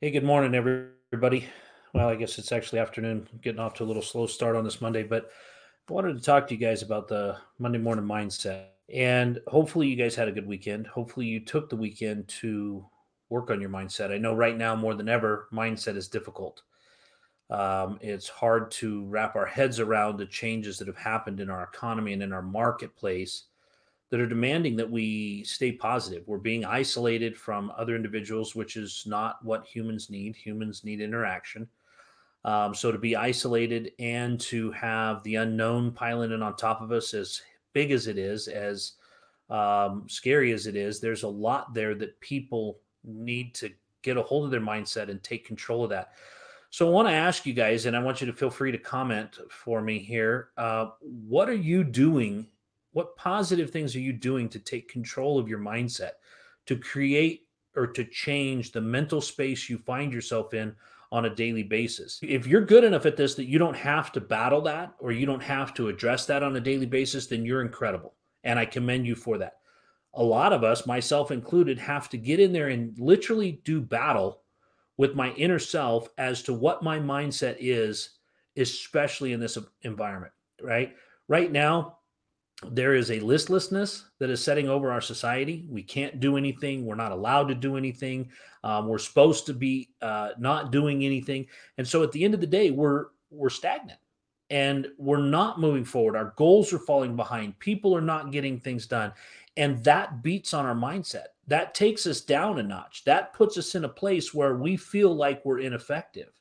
Hey, good morning, everybody. Well, I guess it's actually afternoon. Getting off to a little slow start on this Monday, but I wanted to talk to you guys about the Monday morning mindset. And hopefully, you guys had a good weekend. Hopefully, you took the weekend to work on your mindset. I know right now, more than ever, mindset is difficult. Um, it's hard to wrap our heads around the changes that have happened in our economy and in our marketplace that are demanding that we stay positive. We're being isolated from other individuals, which is not what humans need. Humans need interaction. Um, so to be isolated and to have the unknown piling in on top of us, as big as it is, as um, scary as it is, there's a lot there that people need to get a hold of their mindset and take control of that. So I want to ask you guys, and I want you to feel free to comment for me here. Uh, what are you doing what positive things are you doing to take control of your mindset, to create or to change the mental space you find yourself in on a daily basis? If you're good enough at this that you don't have to battle that or you don't have to address that on a daily basis, then you're incredible. And I commend you for that. A lot of us, myself included, have to get in there and literally do battle with my inner self as to what my mindset is, especially in this environment, right? Right now, there is a listlessness that is setting over our society. We can't do anything. We're not allowed to do anything. Um, we're supposed to be uh, not doing anything, and so at the end of the day, we're we're stagnant and we're not moving forward. Our goals are falling behind. People are not getting things done, and that beats on our mindset. That takes us down a notch. That puts us in a place where we feel like we're ineffective.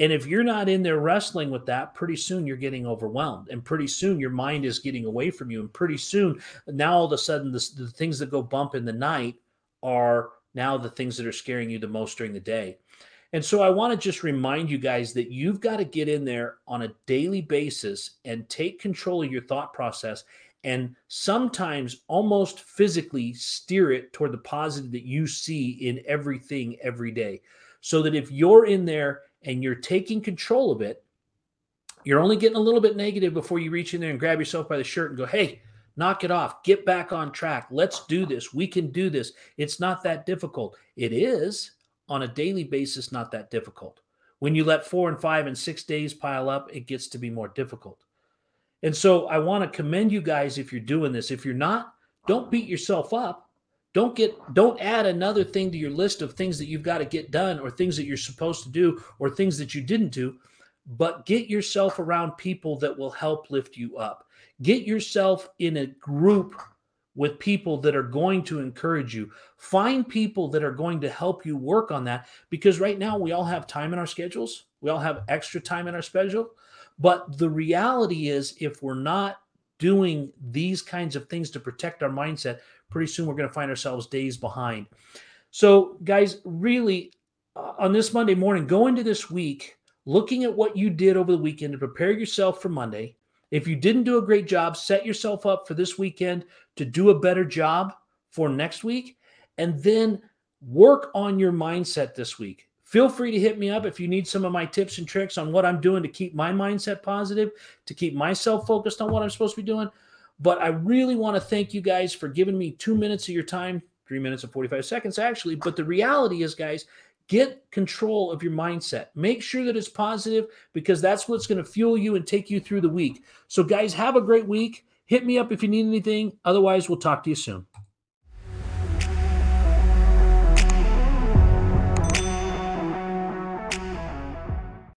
And if you're not in there wrestling with that, pretty soon you're getting overwhelmed. And pretty soon your mind is getting away from you. And pretty soon, now all of a sudden, the, the things that go bump in the night are now the things that are scaring you the most during the day. And so I want to just remind you guys that you've got to get in there on a daily basis and take control of your thought process and sometimes almost physically steer it toward the positive that you see in everything every day. So that if you're in there and you're taking control of it, you're only getting a little bit negative before you reach in there and grab yourself by the shirt and go, hey, knock it off, get back on track. Let's do this. We can do this. It's not that difficult. It is on a daily basis, not that difficult. When you let four and five and six days pile up, it gets to be more difficult. And so I want to commend you guys if you're doing this. If you're not, don't beat yourself up. Don't get don't add another thing to your list of things that you've got to get done or things that you're supposed to do or things that you didn't do, but get yourself around people that will help lift you up. Get yourself in a group with people that are going to encourage you. Find people that are going to help you work on that because right now we all have time in our schedules. We all have extra time in our schedule. But the reality is, if we're not doing these kinds of things to protect our mindset, pretty soon we're going to find ourselves days behind. So, guys, really, uh, on this Monday morning, go into this week looking at what you did over the weekend to prepare yourself for Monday. If you didn't do a great job, set yourself up for this weekend to do a better job for next week. And then work on your mindset this week. Feel free to hit me up if you need some of my tips and tricks on what I'm doing to keep my mindset positive, to keep myself focused on what I'm supposed to be doing. But I really want to thank you guys for giving me two minutes of your time, three minutes and 45 seconds actually. But the reality is, guys, get control of your mindset. Make sure that it's positive because that's what's going to fuel you and take you through the week. So, guys, have a great week. Hit me up if you need anything. Otherwise, we'll talk to you soon.